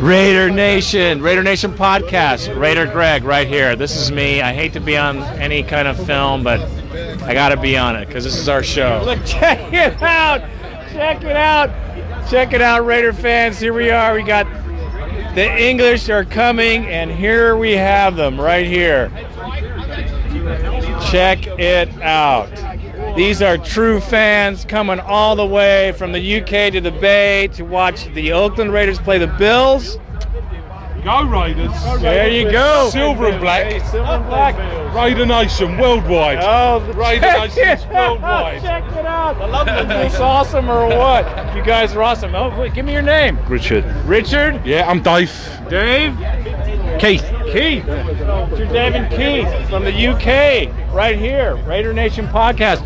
Raider Nation, Raider Nation podcast, Raider Greg right here. This is me. I hate to be on any kind of film, but I got to be on it because this is our show. Look, check it out. Check it out. Check it out, Raider fans. Here we are. We got the English are coming, and here we have them right here. Check it out. These are true fans coming all the way from the UK to the Bay to watch the Oakland Raiders play the Bills. Go Raiders. There you go. Silver and black. Silver and black. Raider Nation worldwide. Oh, Raider check Nation's it worldwide. out. Check it out. Is this awesome or what? You guys are awesome. Oh, wait, give me your name. Richard. Richard? Yeah, I'm Dave. Dave? Keith. Keith. Richard Dave and Keith from the UK, right here, Raider Nation podcast.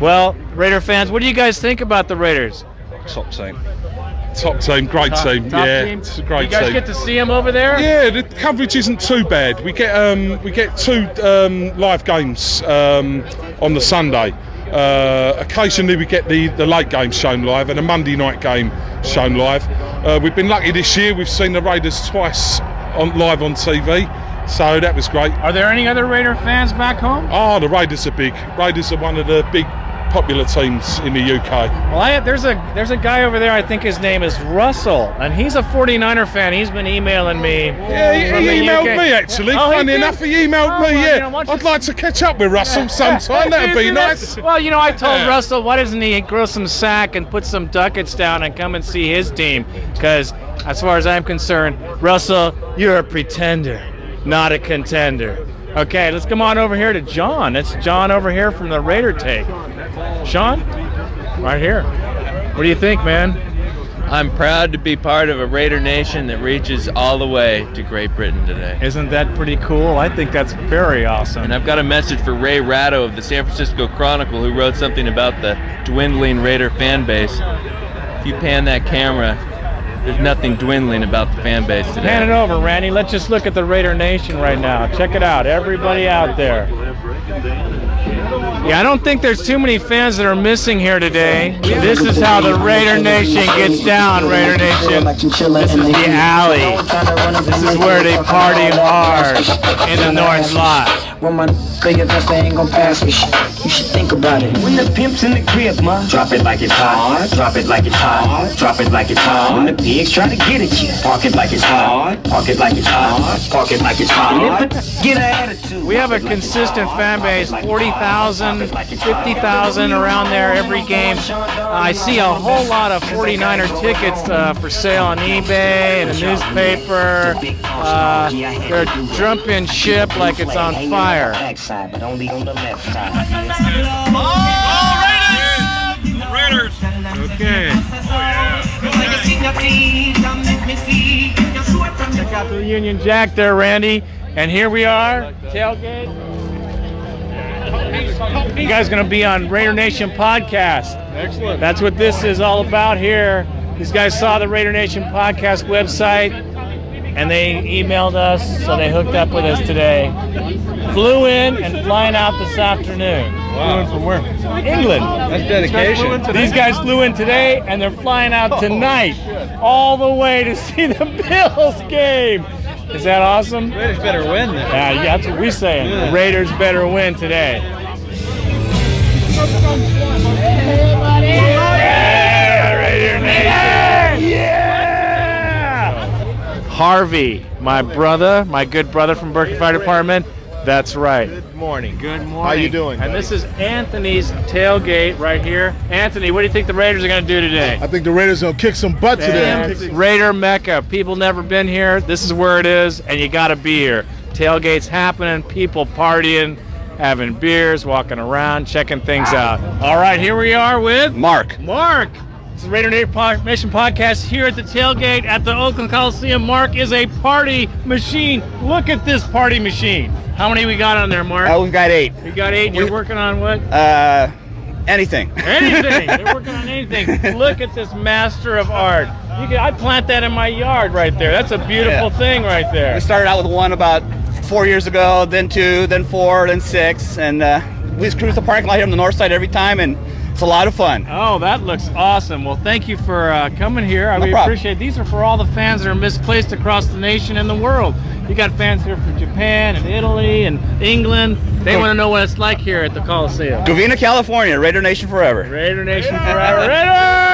Well, Raider fans, what do you guys think about the Raiders? Top team. Top team, great team. Top yeah, team? it's a great You guys team. get to see them over there? yeah, the coverage isn't too bad. We get um, we get two um, live games um, on the Sunday. Uh, occasionally we get the, the late game shown live and a Monday night game shown live. Uh, we've been lucky this year. We've seen the Raiders twice on live on TV, so that was great. Are there any other Raider fans back home? Oh, the Raiders are big. Raiders are one of the big popular teams in the UK. Well, I, there's a there's a guy over there. I think his name is Russell, and he's a 49er fan. He's been emailing me. Yeah, he, he emailed UK. me actually. Oh, Funny enough, he emailed Oh, me. well, Yeah, you know, I'd like to catch up with Russell sometime. That'd be nice. Well, you know, I told. Russell, why doesn't he grow some sack and put some ducats down and come and see his team? Because as far as I'm concerned, Russell, you're a pretender, not a contender. Okay, let's come on over here to John. It's John over here from the Raider Take. Sean, right here. What do you think, man? I'm proud to be part of a Raider nation that reaches all the way to Great Britain today. Isn't that pretty cool? I think that's very awesome. And I've got a message for Ray Ratto of the San Francisco Chronicle, who wrote something about the dwindling Raider fan base. If you pan that camera, there's nothing dwindling about the fan base today. Hand it over, Randy. Let's just look at the Raider Nation right now. Check it out. Everybody out there. Yeah, I don't think there's too many fans that are missing here today. This is how the Raider Nation gets down, Raider Nation. This is the alley. This is where they party hard in the North Lot. When my big ass they ain't gon' pass me. You should think about it. When the pimp's in the crib, ma. Drop it like it's hot. Drop it like it's hot. Drop it like it's hot. When the pigs try to get at you. Park it like it's hot. Park it like it's hot. Park it like it's hot. Get an attitude. We have a consistent fan base, 40,000, 50,000 around there every game. I see a whole lot of 49er tickets uh, for sale on eBay and the newspaper. Uh, they're jumping ship like it's on fire. Okay. Check out the Union Jack there, Randy. And here we are, tailgate. You guys going to be on Raider Nation podcast. Excellent. That's what this is all about here. These guys saw the Raider Nation podcast website and they emailed us, so they hooked up with us today. Flew in and flying out this afternoon. Wow. from where? England. That's dedication. These guys flew in today and they're flying out oh, tonight all the way to see the Bills game. Is that awesome? Raiders better win then. Yeah, yeah, that's what we're saying. The Raiders better win today. Harvey, my brother, my good brother from Berkeley Fire Department. That's right. Good morning. Good morning. How you doing, And buddy? this is Anthony's tailgate right here. Anthony, what do you think the Raiders are going to do today? I think the Raiders are gonna kick some butt today. Raider Mecca. People never been here. This is where it is, and you got to be here. Tailgates happening, people partying, having beers, walking around, checking things out. All right, here we are with Mark. Mark. This is Raider Nation podcast here at the tailgate at the Oakland Coliseum. Mark is a party machine. Look at this party machine. How many we got on there, Mark? Uh, we've got eight. we got eight. You're working on what? Uh, anything. Anything. They're working on anything. Look at this master of art. You can, I plant that in my yard right there. That's a beautiful Yeah. thing right there. We started out with one about four years ago, then two, then four, then six, and uh, we just cruise the parking lot here on the north side every time, and It's a lot of fun. Oh, that looks awesome. Well, thank you for uh, coming here. I No really appreciate it. These are for all the fans that are misplaced across the nation and the world. You got fans here from Japan and Italy and England. They want to know what it's like here at the Coliseum. Covina, California, Raider Nation forever. Raider Nation forever. Raider!